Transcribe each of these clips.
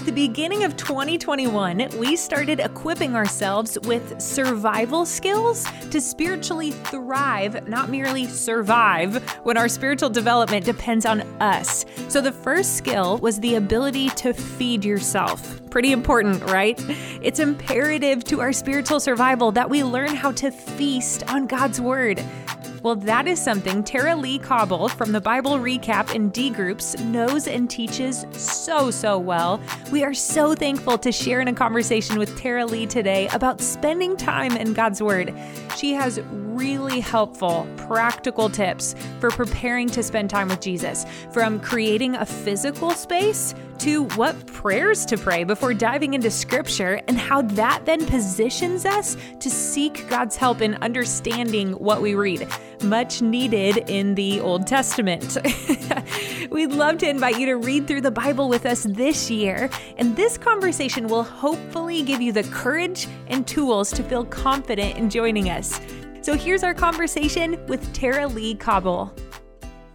At the beginning of 2021, we started equipping ourselves with survival skills to spiritually thrive, not merely survive, when our spiritual development depends on us. So, the first skill was the ability to feed yourself. Pretty important, right? It's imperative to our spiritual survival that we learn how to feast on God's Word. Well, that is something Tara Leigh Cobble from the Bible Recap and D Groups knows and teaches so, so well. We are so thankful to share in a conversation with Tara Leigh today about spending time in God's Word. She has really helpful, practical tips for preparing to spend time with Jesus, from creating a physical space to what prayers to pray before diving into scripture and how that then positions us to seek God's help in understanding what we read. Much needed in the Old Testament. We'd love to invite you to read through the Bible with us this year, and this conversation will hopefully give you the courage and tools to feel confident in joining us. So here's our conversation with Tara Leigh Cobble.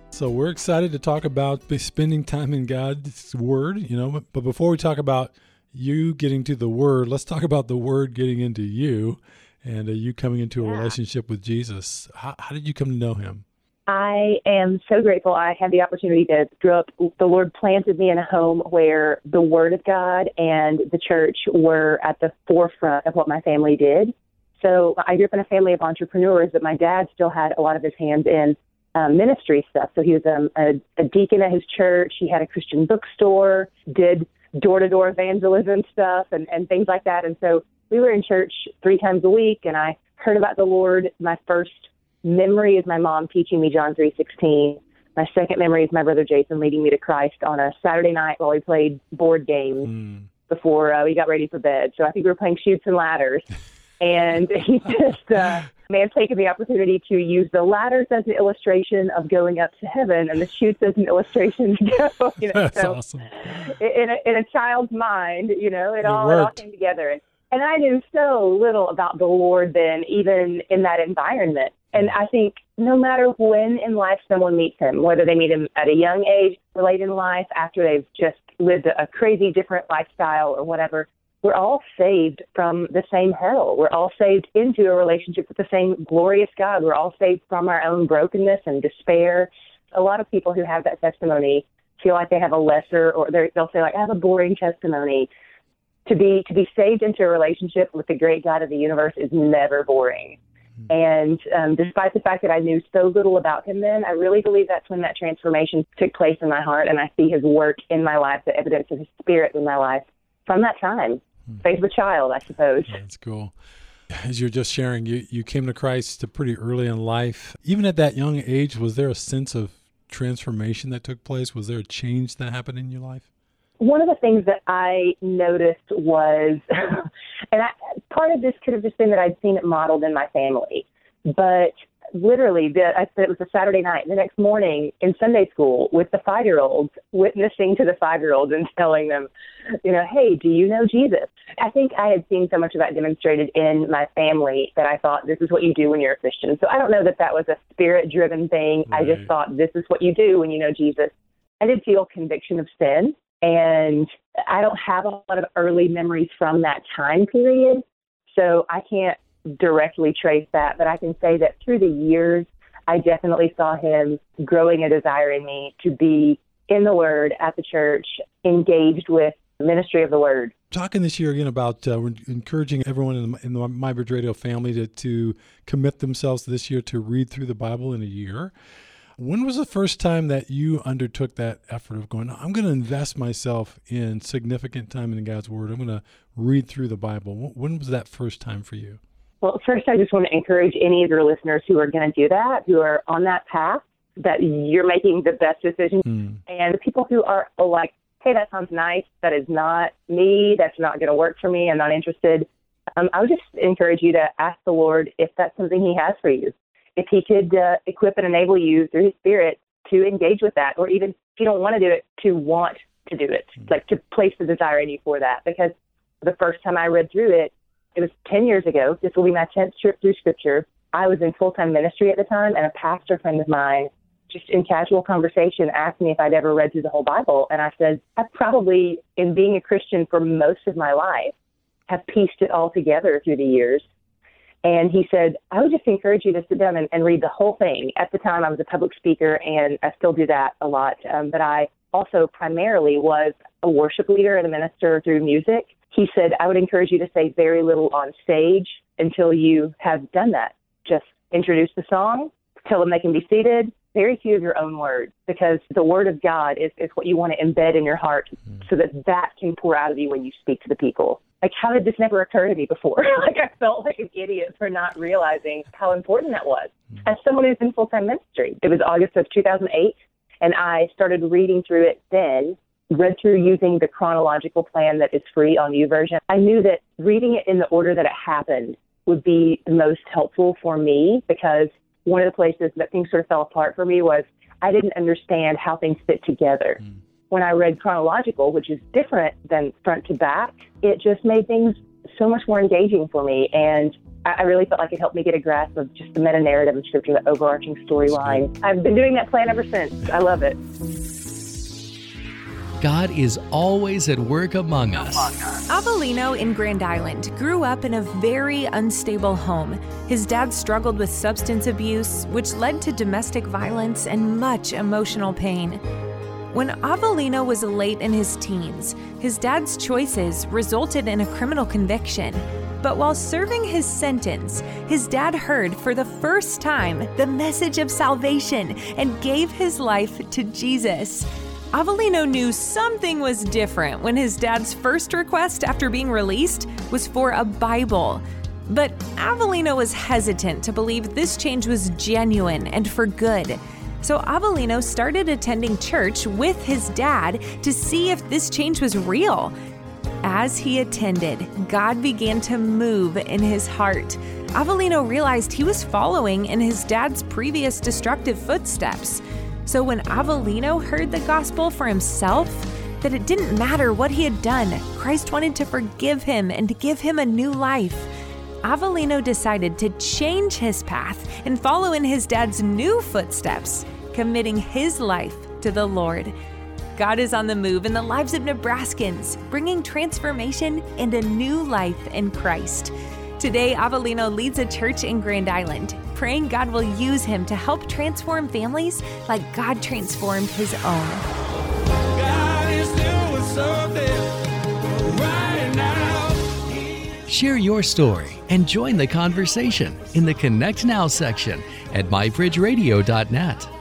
So we're excited to talk about spending time in God's Word, you know. But before we talk about you getting to the Word, let's talk about the Word getting into you and uh, you coming into a yeah. relationship with Jesus. How, how did you come to know Him? I am so grateful I had the opportunity to grow up. The Lord planted me in a home where the Word of God and the church were at the forefront of what my family did. So I grew up in a family of entrepreneurs, but my dad still had a lot of his hands in um, ministry stuff. So he was um, a, a deacon at his church. He had a Christian bookstore, did door to door evangelism stuff and, and things like that. And so we were in church three times a week, and I heard about the Lord. My first memory is my mom teaching me John three sixteen. My second memory is my brother Jason leading me to Christ on a Saturday night while we played board games mm. before uh, we got ready for bed. So I think we were playing Chutes and Ladders. and he just uh, may have taken the opportunity to use the ladders as an illustration of going up to heaven and the chutes as an illustration to go. You know, That's so awesome. In a, in a child's mind, you know, it, it all, it all came together. And, and I knew so little about the Lord then, even in that environment. And I think no matter when in life someone meets him, whether they meet him at a young age or late in life after they've just lived a crazy different lifestyle or whatever, we're all saved from the same hell. We're all saved into a relationship with the same glorious God. We're all saved from our own brokenness and despair. A lot of people who have that testimony feel like they have a lesser, or they'll say like, "I have a boring testimony." To be to be saved into a relationship with the great God of the universe is never boring. Hmm. And um, despite the fact that I knew so little about him then, I really believe that's when that transformation took place in my heart, and I see his work in my life, the evidence of his spirit in my life from that time. Faith of a child, I suppose. That's cool. As you're just sharing, you, you came to Christ pretty early in life. Even at that young age, was there a sense of transformation that took place? Was there a change that happened in your life? One of the things that I noticed was, and I, part of this could have just been that I'd seen it modeled in my family, but literally, the, I said it was a Saturday night. The next morning in Sunday school with the five year olds, witnessing to the five year olds and telling them, you know, hey, do you know Jesus? I think I had seen so much of that demonstrated in my family that I thought this is what you do when you're a Christian. So I don't know that that was a spirit driven thing. Right. I just thought this is what you do when you know Jesus. I did feel conviction of sin, and I don't have a lot of early memories from that time period. So I can't directly trace that, but I can say that through the years, I definitely saw him growing a desire in me to be in the Word at the church, engaged with ministry of the Word. Talking this year again about uh, encouraging everyone in the, in the MyBridge Radio family to, to commit themselves this year to read through the Bible in a year. When was the first time that you undertook that effort of going, I'm going to invest myself in significant time in God's Word? I'm going to read through the Bible. When was that first time for you? Well, first, I just want to encourage any of your listeners who are going to do that, who are on that path, that you're making the best decision. Mm. And the people who are like, hey, that sounds nice, that is not me, that's not going to work for me, I'm not interested. Um, I would just encourage you to ask the Lord if that's something He has for you. If He could uh, equip and enable you through His Spirit to engage with that, or even if you don't want to do it, to want to do it, mm. like to place the desire in you for that. Because the first time I read through it, it was 10 years ago. This will be my 10th trip through Scripture. I was in full time ministry at the time, and a pastor friend of mine just in casual conversation, asked me if I'd ever read through the whole Bible. And I said, I probably, in being a Christian for most of my life, have pieced it all together through the years. And he said, I would just encourage you to sit down and, and read the whole thing. At the time, I was a public speaker, and I still do that a lot. Um, but I also primarily was a worship leader and a minister through music. He said, I would encourage you to say very little on stage until you have done that. Just introduce the song, tell them they can be seated, very few of your own words because the word of God is, is what you want to embed in your heart mm. so that that can pour out of you when you speak to the people. Like, how did this never occur to me before? like, I felt like an idiot for not realizing how important that was. Mm. As someone who's in full time ministry, it was August of 2008, and I started reading through it then read through using the chronological plan that is free on YouVersion. I knew that reading it in the order that it happened would be the most helpful for me because one of the places that things sort of fell apart for me was I didn't understand how things fit together. Mm. When I read chronological, which is different than front to back, it just made things so much more engaging for me. And I really felt like it helped me get a grasp of just the meta narrative of scripture, the overarching storyline. I've been doing that plan ever since. I love it. God is always at work among us. Avelino in Grand Island grew up in a very unstable home. His dad struggled with substance abuse, which led to domestic violence and much emotional pain. When Avelino was late in his teens, his dad's choices resulted in a criminal conviction. But while serving his sentence, his dad heard for the first time the message of salvation and gave his life to Jesus. Avelino knew something was different when his dad's first request after being released was for a Bible. But Avelino was hesitant to believe this change was genuine and for good. So Avelino started attending church with his dad to see if this change was real. As he attended, God began to move in his heart. Avelino realized he was following in his dad's previous destructive footsteps. So when Avellino heard the gospel for himself, that it didn't matter what he had done, Christ wanted to forgive him and to give him a new life. Avellino decided to change his path and follow in his dad's new footsteps, committing his life to the Lord. God is on the move in the lives of Nebraskans, bringing transformation and a new life in Christ. Today, Avellino leads a church in Grand Island, praying God will use him to help transform families like God transformed his own. Share your story and join the conversation in the Connect Now section at mybridgeradio.net.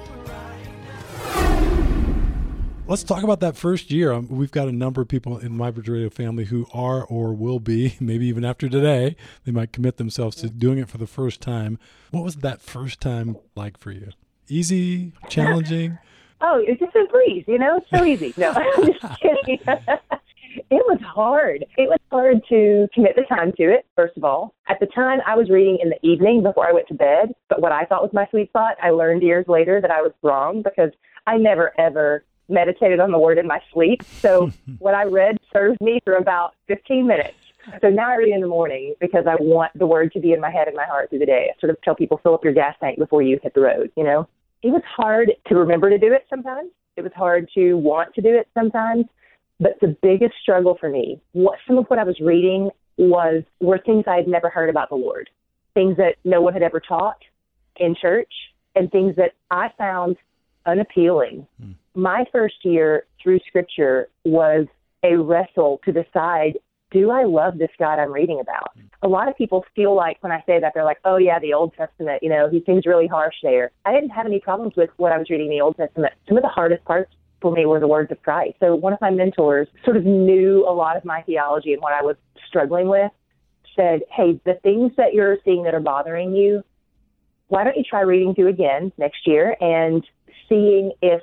Let's talk about that first year. Um, we've got a number of people in my Bridge Radio family who are or will be, maybe even after today, they might commit themselves to doing it for the first time. What was that first time like for you? Easy, challenging? oh, it's just a breeze, you know? It's so easy. No, I'm just kidding. it was hard. It was hard to commit the time to it, first of all. At the time, I was reading in the evening before I went to bed, but what I thought was my sweet spot, I learned years later that I was wrong because I never ever meditated on the word in my sleep. So what I read served me for about 15 minutes. So now I read in the morning because I want the word to be in my head and my heart through the day. I sort of tell people fill up your gas tank before you hit the road, you know? It was hard to remember to do it sometimes. It was hard to want to do it sometimes. But the biggest struggle for me, what some of what I was reading was were things I had never heard about the Lord, things that no one had ever taught in church, and things that I found unappealing. Mm my first year through scripture was a wrestle to decide do I love this God I'm reading about? A lot of people feel like when I say that, they're like, oh, yeah, the Old Testament, you know, he seems really harsh there. I didn't have any problems with what I was reading in the Old Testament. Some of the hardest parts for me were the words of Christ. So one of my mentors sort of knew a lot of my theology and what I was struggling with, said, hey, the things that you're seeing that are bothering you, why don't you try reading through again next year and seeing if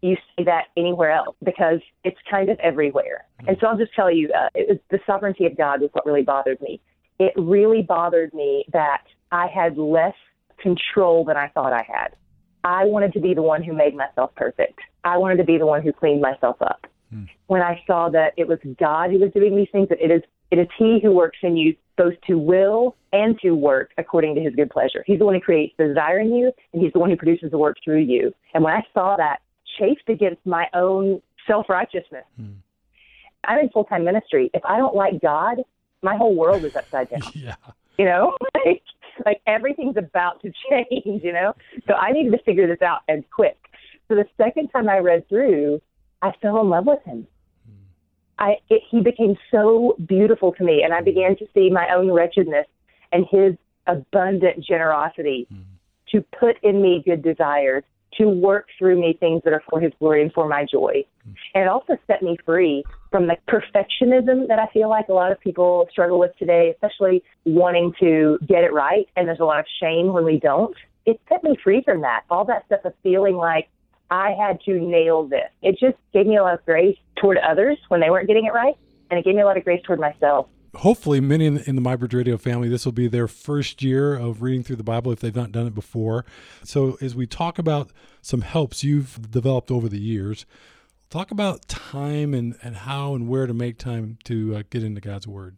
you see that anywhere else because it's kind of everywhere. And so I'll just tell you, uh, it was the sovereignty of God was what really bothered me. It really bothered me that I had less control than I thought I had. I wanted to be the one who made myself perfect. I wanted to be the one who cleaned myself up. Hmm. When I saw that it was God who was doing these things, that it is It is He who works in you both to will and to work according to His good pleasure. He's the one who creates the desire in you, and He's the one who produces the work through you. And when I saw that chafed against my own self righteousness, hmm. I'm in full time ministry. If I don't like God, my whole world is upside down. yeah. You know, like, like everything's about to change, you know? So I needed to figure this out and quick. So the second time I read through, I fell in love with him. I it, he became so beautiful to me, and I began to see my own wretchedness and his abundant generosity mm. to put in me good desires, to work through me things that are for his glory and for my joy. And it also set me free from the perfectionism that I feel like a lot of people struggle with today, especially wanting to get it right. And there's a lot of shame when we don't. It set me free from that. All that stuff of feeling like I had to nail this. It just gave me a lot of grace toward others when they weren't getting it right, and it gave me a lot of grace toward myself. Hopefully, many in the, in the MyBridge Radio family, this will be their first year of reading through the Bible if they've not done it before. So, as we talk about some helps you've developed over the years, talk about time and, and how and where to make time to uh, get into God's Word.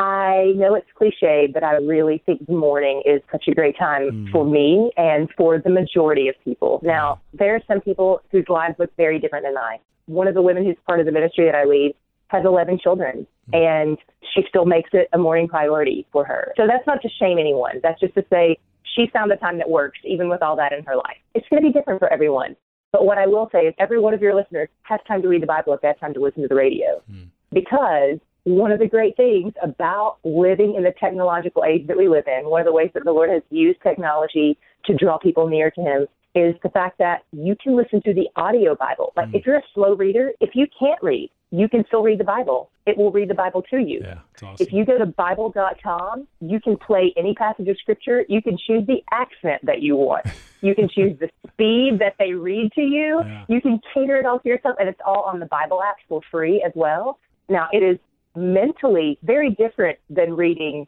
I know it's cliche, but I really think the morning is such a great time mm. for me and for the majority of people. Now, there are some people whose lives look very different than mine. One of the women who's part of the ministry that I lead has 11 children. And she still makes it a morning priority for her. So that's not to shame anyone. That's just to say she found the time that works, even with all that in her life. It's going to be different for everyone. But what I will say is every one of your listeners has time to read the Bible if they have time to listen to the radio. Mm. Because one of the great things about living in the technological age that we live in, one of the ways that the Lord has used technology to draw people near to Him is the fact that you can listen to the audio Bible. Like mm. if you're a slow reader, if you can't read, you can still read the Bible. It will read the Bible to you. Yeah, awesome. If you go to Bible.com, you can play any passage of Scripture. You can choose the accent that you want. you can choose the speed that they read to you. Yeah. You can cater it all to yourself, and it's all on the Bible app for free as well. Now, it is mentally very different than reading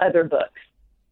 other books.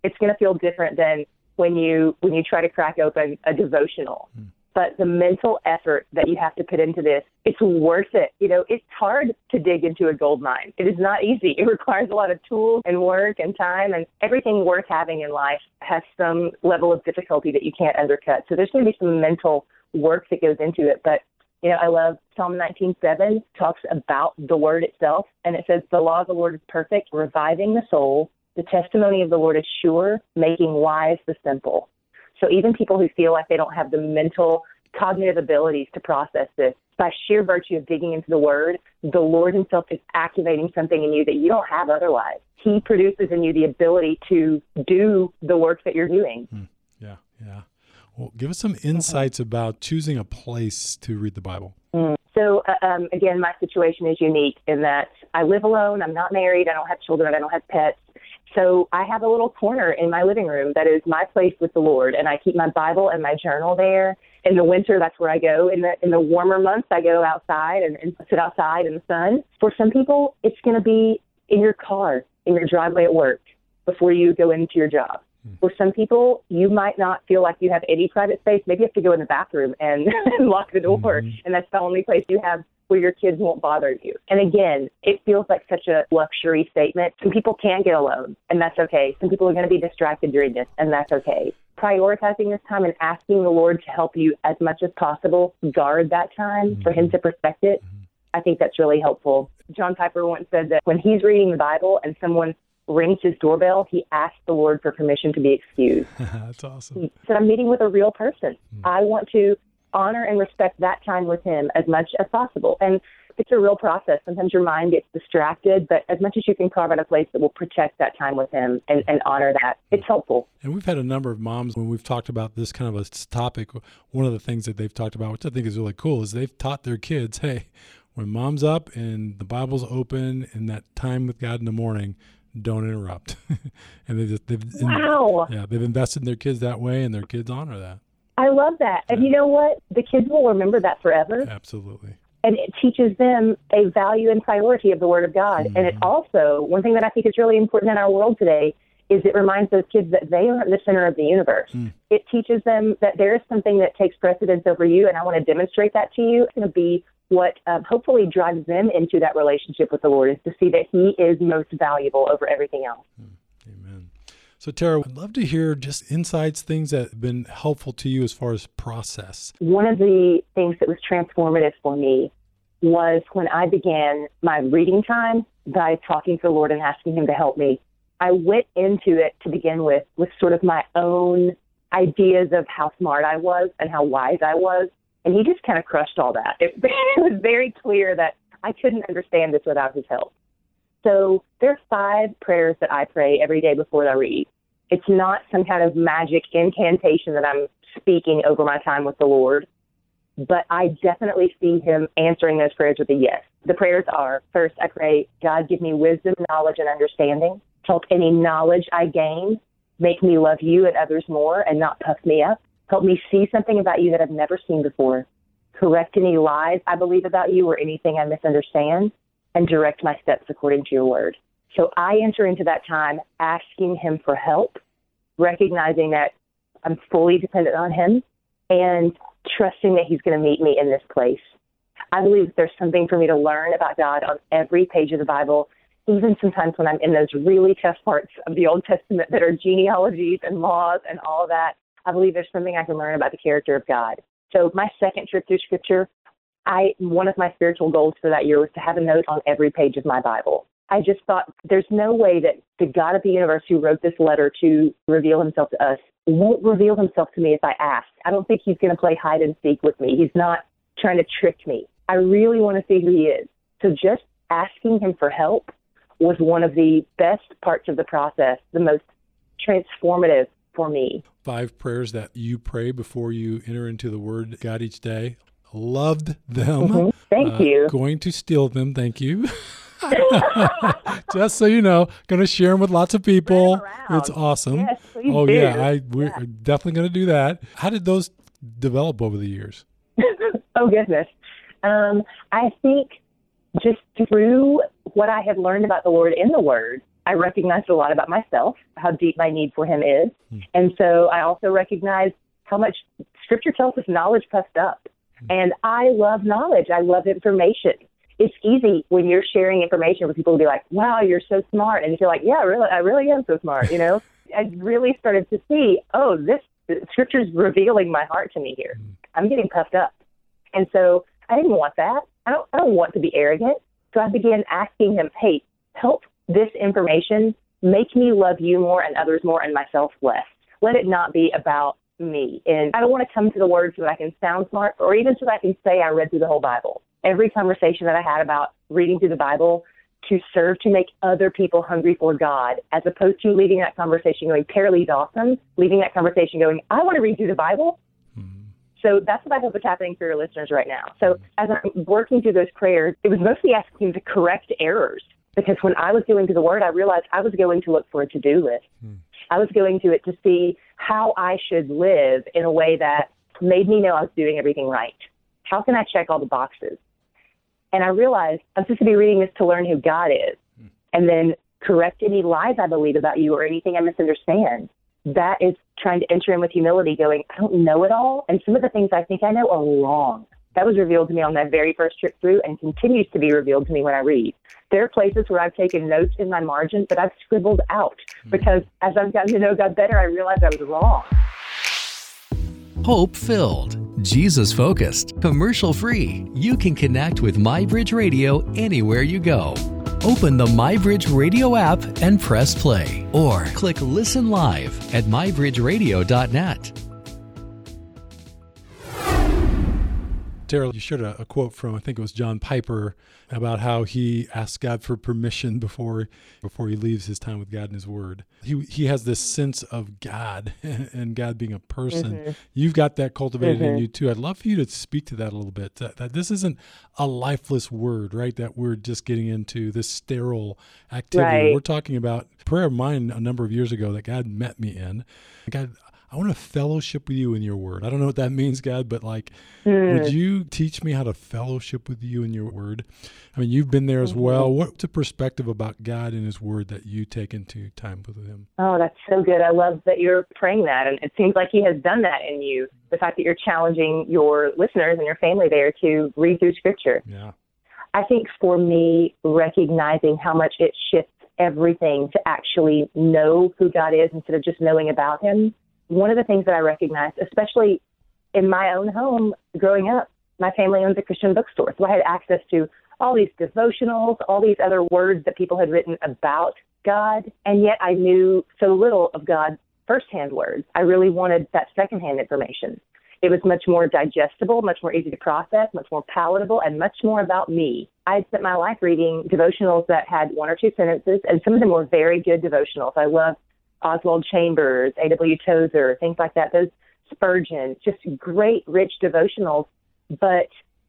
It's going to feel different than when you when you try to crack open a devotional. Mm. But the mental effort that you have to put into this, it's worth it. You know, it's hard to dig into a gold mine. It is not easy. It requires a lot of tools and work and time and everything worth having in life has some level of difficulty that you can't undercut. So there's going to be some mental work that goes into it, but you know, I love Psalm 19:7 talks about the word itself, and it says, "The law of the Lord is perfect, reviving the soul. The testimony of the Lord is sure, making wise the simple." So even people who feel like they don't have the mental, cognitive abilities to process this, by sheer virtue of digging into the Word, the Lord Himself is activating something in you that you don't have otherwise. He produces in you the ability to do the work that you're doing. Mm, yeah, yeah. Well, give us some insights about choosing a place to read the Bible. Mm. So, uh, um, again, my situation is unique in that I live alone. I'm not married. I don't have children. I don't have pets. So, I have a little corner in my living room that is my place with the Lord, and I keep my Bible and my journal there. In the winter, that's where I go. In the in the warmer months, I go outside and, and sit outside in the sun. For some people, it's going to be in your car, in your driveway at work, before you go into your job. For some people, you might not feel like you have any private space. Maybe you have to go in the bathroom and, lock the door, mm-hmm. and that's the only place you have where your kids won't bother you. And again, it feels like such a luxury statement. Some people can get alone, and that's okay. Some people are going to be distracted during this, and that's okay. Prioritizing this time and asking the Lord to help you as much as possible guard that time mm-hmm. for Him to protect it. Mm-hmm. I think that's really helpful. John Piper once said that when he's reading the Bible and someone rings his doorbell, he asks the Lord for permission to be excused. That's awesome. He said, I'm meeting with a real person. Mm. I want to honor and respect that time with him as much as possible. And it's a real process. Sometimes your mind gets distracted, but as much as you can carve out a place that will protect that time with him and, and honor that, it's helpful. And we've had a number of moms when we've talked about this kind of a topic. One of the things that they've talked about, which I think is really cool, is they've taught their kids, hey, when mom's up and the Bible's open and that time with God in the morning, don't interrupt. and they just they've wow. yeah they've invested in their kids that way, and their kids honor that. I love that, yeah. and you know what? The kids will remember that forever. Absolutely. And it teaches them a value and priority of the Word of God. Mm-hmm. And it mm-hmm. also, one thing that I think is really important in our world today is it reminds those kids that they aren't the center of the universe. Mm. It teaches them that there is something that takes precedence over you, and I want to demonstrate that to you. It's going to be what um, hopefully drives them into that relationship with the Lord is to see that He is most valuable over everything else. Hmm. So, Tara, I'd love to hear just insights, things that have been helpful to you as far as process. One of the things that was transformative for me was when I began my reading time by talking to the Lord and asking Him to help me. I went into it to begin with with sort of my own ideas of how smart I was and how wise I was. And he just kind of crushed all that. It, it was very clear that I couldn't understand this without his help. So there are five prayers that I pray every day before I read. It's not some kind of magic incantation that I'm speaking over my time with the Lord, but I definitely see him answering those prayers with a yes. The prayers are first, I pray, God, give me wisdom, knowledge, and understanding. Help any knowledge I gain make me love you and others more and not puff me up. Help me see something about you that I've never seen before. Correct any lies I believe about you or anything I misunderstand, and direct my steps according to your word. So I enter into that time asking him for help, recognizing that I'm fully dependent on him, and trusting that he's going to meet me in this place. I believe there's something for me to learn about God on every page of the Bible even sometimes when I'm in those really tough parts of the Old Testament that are genealogies and laws and all that, I believe there's something I can learn about the character of God. So my second trip through Scripture, I one of my spiritual goals for that year was to have a note on every page of my Bible. I just thought there's no way that the God of the universe who wrote this letter to reveal himself to us won't reveal himself to me if I ask. I don't think he's going to play hide and seek with me. He's not trying to trick me. I really want to see who he is. So just asking him for help was one of the best parts of the process, the most transformative for me. Five prayers that you pray before you enter into the Word God each day. Loved them. Mm-hmm. Thank uh, you. Going to steal them. Thank you. Just so you know, going to share them with lots of people. It's awesome. Yes, oh do. yeah, I we're yeah. definitely going to do that. How did those develop over the years? oh goodness, um, I think just through what I had learned about the Lord in the Word, I recognized a lot about myself, how deep my need for Him is. Mm. And so I also recognized how much Scripture tells us knowledge puffed up. And I love knowledge, I love information. It's easy when you're sharing information with people to be like, wow, you're so smart. And you're like, yeah, really, I really am so smart, you know? I really started to see, oh, this Scripture's revealing my heart to me here. Mm. I'm getting puffed up. And so I didn't want that. I don't, I don't want to be arrogant. So I began asking him, hey, help this information make me love you more and others more and myself less. Let it not be about me. And I don't want to come to the word so that I can sound smart or even so that I can say I read through the whole Bible. Every conversation that I had about reading through the Bible to serve to make other people hungry for God, as opposed to leaving that conversation going, Tara awesome, leaving that conversation going, I want to read through the Bible. So that's what I hope is happening for your listeners right now. So as I'm working through those prayers, it was mostly asking to correct errors because when I was going to the Word, I realized I was going to look for a to-do list. Hmm. I was going to it to see how I should live in a way that made me know I was doing everything right. How can I check all the boxes? And I realized I'm supposed to be reading this to learn who God is, hmm. and then correct any lies I believe about you or anything I misunderstand that is trying to enter in with humility, going, I don't know it all. And some of the things I think I know are wrong. That was revealed to me on that very first trip through and continues to be revealed to me when I read. There are places where I've taken notes in my margins that I've scribbled out hmm. because as I've gotten to know God better, I realized I was wrong. Hope filled, Jesus focused, commercial free. You can connect with MyBridge Radio anywhere you go open the MyBridge Radio app and press play, or click Listen Live at mybridgeradio.net. Daryl, you shared a, a, quote from I think it was John Piper about how he asks God for permission before before he leaves his time with God and His Word. He he has this sense of God and God being a person. Mm-hmm. You've got that cultivated mm-hmm. in you too. I'd love for you to speak to that a little bit. That, that, this isn't a lifeless word, right? That we're just getting into this sterile activity. Right. We're talking about prayer of mine a number of years ago that God met me in. God, I want to fellowship with you in your word. I don't know what that means, God, but like, mm. would you teach me how to fellowship with you in your word? I mean, you've been there as mm-hmm. well. What's the perspective about God and his word that you take into time with him? Oh, that's so good. I love that you're praying that. And it seems like he has done that in you. The fact that you're challenging your listeners and your family there to read through scripture. Yeah. I think for me, recognizing how much it shifts everything to actually know who God is instead of just knowing about him one of the things that I recognized, especially in my own home growing up, my family owns a Christian bookstore. So I had access to all these devotionals, all these other words that people had written about God. And yet I knew so little of God's firsthand words. I really wanted that secondhand information. It was much more digestible, much more easy to process, much more palatable, and much more about me. I had spent my life reading devotionals that had one or two sentences, and some of them were very good devotionals. I love Oswald Chambers, A.W. Tozer, things like that. Those Spurgeon, just great, rich devotionals. But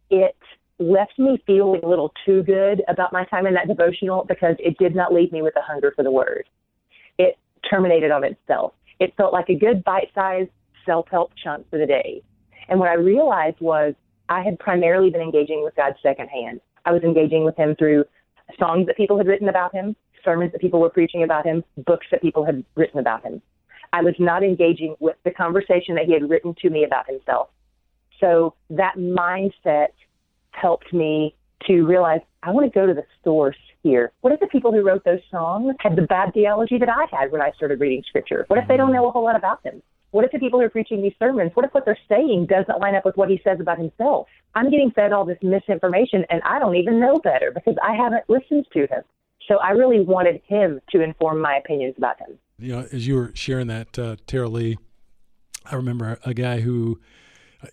it left me feeling a little too good about my time in that devotional because it did not leave me with a hunger for the word. It terminated on itself. It felt like a good bite sized self help chunk for the day. And what I realized was I had primarily been engaging with God secondhand. I was engaging with Him through songs that people had written about Him, sermons that people were preaching about him, books that people had written about him. I was not engaging with the conversation that he had written to me about himself. So that mindset helped me to realize I want to go to the source here. What if the people who wrote those songs had the bad theology that I had when I started reading scripture? What if they don't mm-hmm. know a whole lot about him? What if the people who are preaching these sermons, what if what they're saying doesn't line up with what he says about himself? I'm getting fed all this misinformation and I don't even know better because I haven't listened to him. So I really wanted him to inform my opinions about him. You know, as you were sharing that, uh, Tara-Leigh, I remember a guy who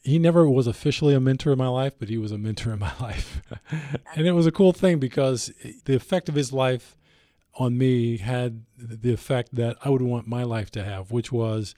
he never was officially a mentor in my life, but he was a mentor in my life. and it was a cool thing because the effect of his life on me had the effect that I would want my life to have, which was,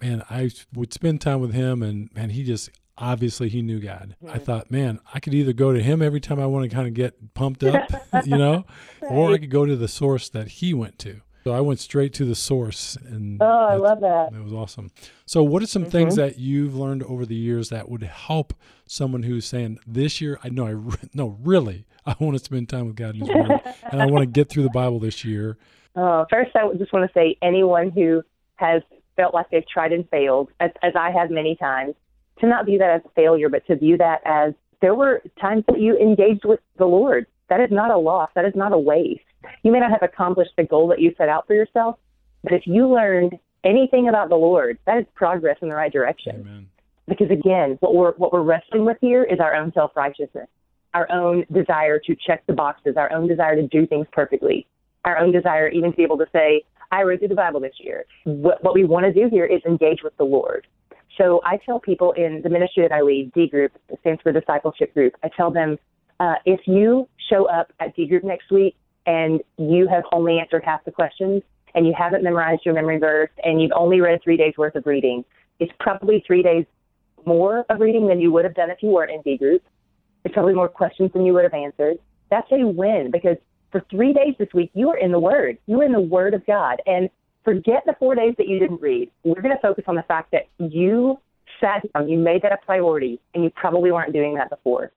man, I would spend time with him and, and he just obviously he knew God. I thought, man, I could either go to him every time I want to kind of get pumped up, you know, right. or I could go to the source that he went to. So I went straight to the source, and oh, I love that. It was awesome. So, what are some mm-hmm. things that you've learned over the years that would help someone who's saying, "This year, I know, I no, really, I want to spend time with God in His Word, and I want to get through the Bible this year." Uh, first, I just want to say, anyone who has felt like they've tried and failed, as, as I have many times, to not view that as a failure, but to view that as there were times that you engaged with the Lord. That is not a loss. That is not a waste. You may not have accomplished the goal that you set out for yourself, but if you learned anything about the Lord, that is progress in the right direction. Amen. Because again, what we're what we're wrestling with here is our own self righteousness, our own desire to check the boxes, our own desire to do things perfectly, our own desire even to be able to say, "I read through the Bible this year." What, what we want to do here is engage with the Lord. So I tell people in the ministry that I lead, D Group, stands for Discipleship Group. I tell them uh, if you show up at D Group next week and you have only answered half the questions and you haven't memorized your memory verse and you've only read three days worth of reading, it's probably three days more of reading than you would have done if you weren't in D Group. It's probably more questions than you would have answered. That's a win because for three days this week, you are in the Word. You are in the Word of God. And forget the four days that you didn't read. We're going to focus on the fact that you sat down, you made that a priority, and you probably weren't doing that before.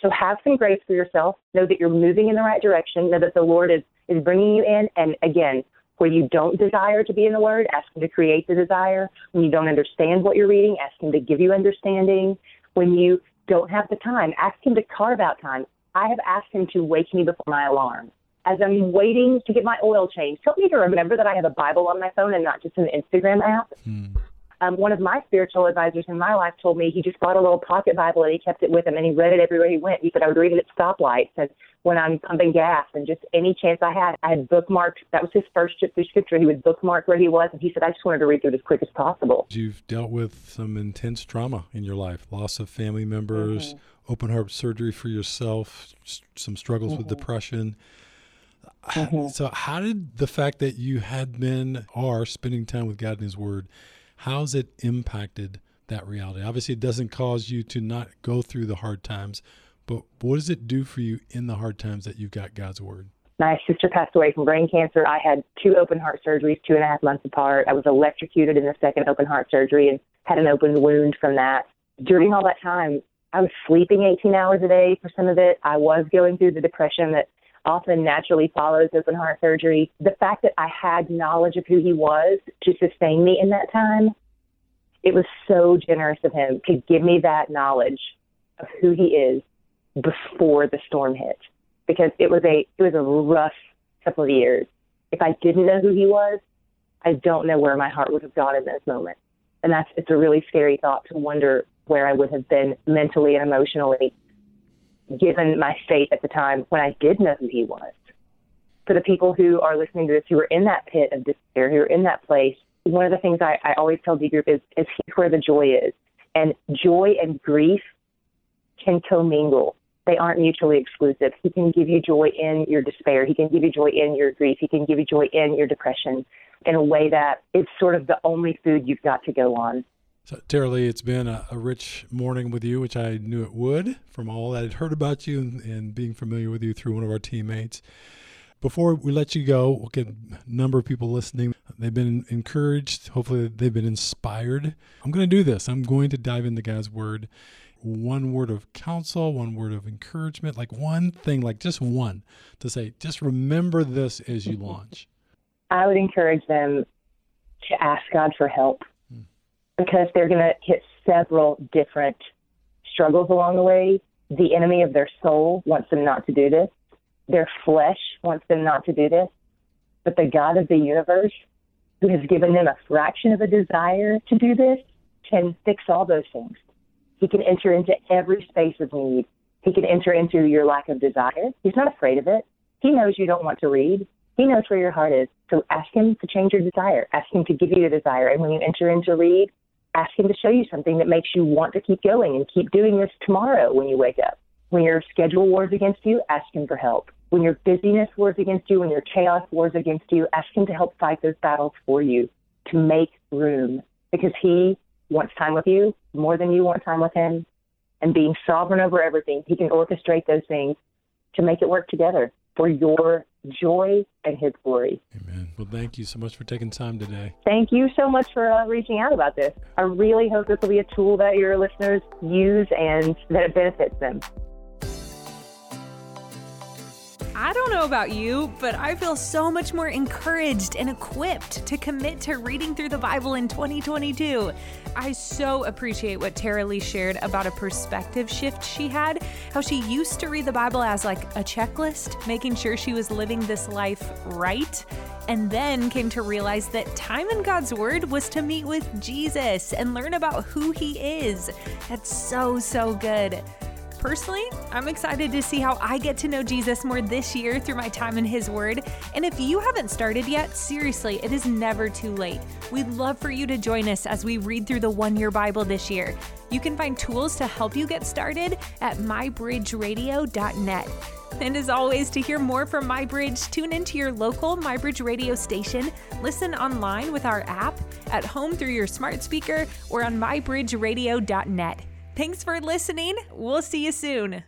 So have some grace for yourself. Know that you're moving in the right direction. Know that the Lord is, is bringing you in. And again, where you don't desire to be in the Word, ask Him to create the desire. When you don't understand what you're reading, ask Him to give you understanding. When you don't have the time, ask Him to carve out time. I have asked Him to wake me before my alarm as I'm waiting to get my oil changed, help me to remember that I have a Bible on my phone and not just an Instagram app. Hmm. Um, one of my spiritual advisors in my life told me he just bought a little pocket Bible and he kept it with him and he read it everywhere he went. He said I would read it at stoplights and when I'm pumping gas and just any chance I had, I had bookmarked. That was his first trip through Scripture. He would bookmark where he was, and he said I just wanted to read through it as quick as possible. You've dealt with some intense trauma in your life, loss of family members, mm-hmm. open heart surgery for yourself, some struggles mm-hmm. with depression. Mm-hmm. So, how did the fact that you had been are spending time with God and His Word, how's it impacted that reality? Obviously, it doesn't cause you to not go through the hard times, but what does it do for you in the hard times that you've got God's Word? My sister passed away from brain cancer. I had two open heart surgeries two and a half months apart. I was electrocuted in the second open heart surgery and had an open wound from that. During all that time, I was sleeping 18 hours a day for some of it. I was going through the depression that often naturally follows open heart surgery. The fact that I had knowledge of who he was to sustain me in that time, it was so generous of him to give me that knowledge of who he is before the storm hit. Because it was a it was a rough couple of years. If I didn't know who he was, I don't know where my heart would have gone in those moments. And that's it's a really scary thought to wonder where I would have been mentally and emotionally given my state at the time when I did know who he was. For the people who are listening to this who are in that pit of despair, who are in that place, one of the things I, I always tell D group is, is here's where the joy is. And joy and grief can commingle. They aren't mutually exclusive. He can give you joy in your despair. He can give you joy in your grief. He can give you joy in your depression in a way that it's sort of the only food you've got to go on. So, Tara-Leigh, it's been a, a, rich morning with you, which I knew it would from all that I'd heard about you and, and, being familiar with you through one of our teammates. Before we let you go, we'll get a number of people listening. They've been encouraged. Hopefully, they've been inspired. I'm going to do this. I'm going to dive into God's Word. One word of counsel, one word of encouragement, like one thing, like just one to say, just remember this as you launch. I would encourage them to ask God for help because they're going to hit several different struggles along the way. The enemy of their soul wants them not to do this. Their flesh wants them not to do this. But the God of the universe, who has given them a fraction of a desire to do this, can fix all those things. He can enter into every space of need. He can enter into your lack of desire. He's not afraid of it. He knows you don't want to read. He knows where your heart is. So ask him to change your desire. Ask him to give you the desire. And when you enter into read, ask him to show you something that makes you want to keep going and keep doing this tomorrow when you wake up. When your schedule wars against you, ask him for help. When your busyness wars against you, when your chaos wars against you, ask him to help fight those battles for you to make room because he wants time with you more than you want time with him. And being sovereign over everything, he can orchestrate those things to make it work together for your joy and his glory. Amen. Well, thank you so much for taking time today. Thank you so much for uh, reaching out about this. I really hope this will be a tool that your listeners use and that it benefits them. I don't know about you, but I feel so much more encouraged and equipped to commit to reading through the Bible in 2022. I so appreciate what Tara Leigh shared about a perspective shift she had, how she used to read the Bible as like a checklist, making sure she was living this life right, and then came to realize that time in God's Word was to meet with Jesus and learn about who He is. That's so, so good. Personally, I'm excited to see how I get to know Jesus more this year through my time in His Word. And if you haven't started yet, seriously, it is never too late. We'd love for you to join us as we read through the one year Bible this year. You can find tools to help you get started at mybridgeradio.net. And as always, to hear more from MyBridge, tune into your local MyBridge radio station, listen online with our app, at home through your smart speaker, or on mybridgeradio.net. Thanks for listening. We'll see you soon.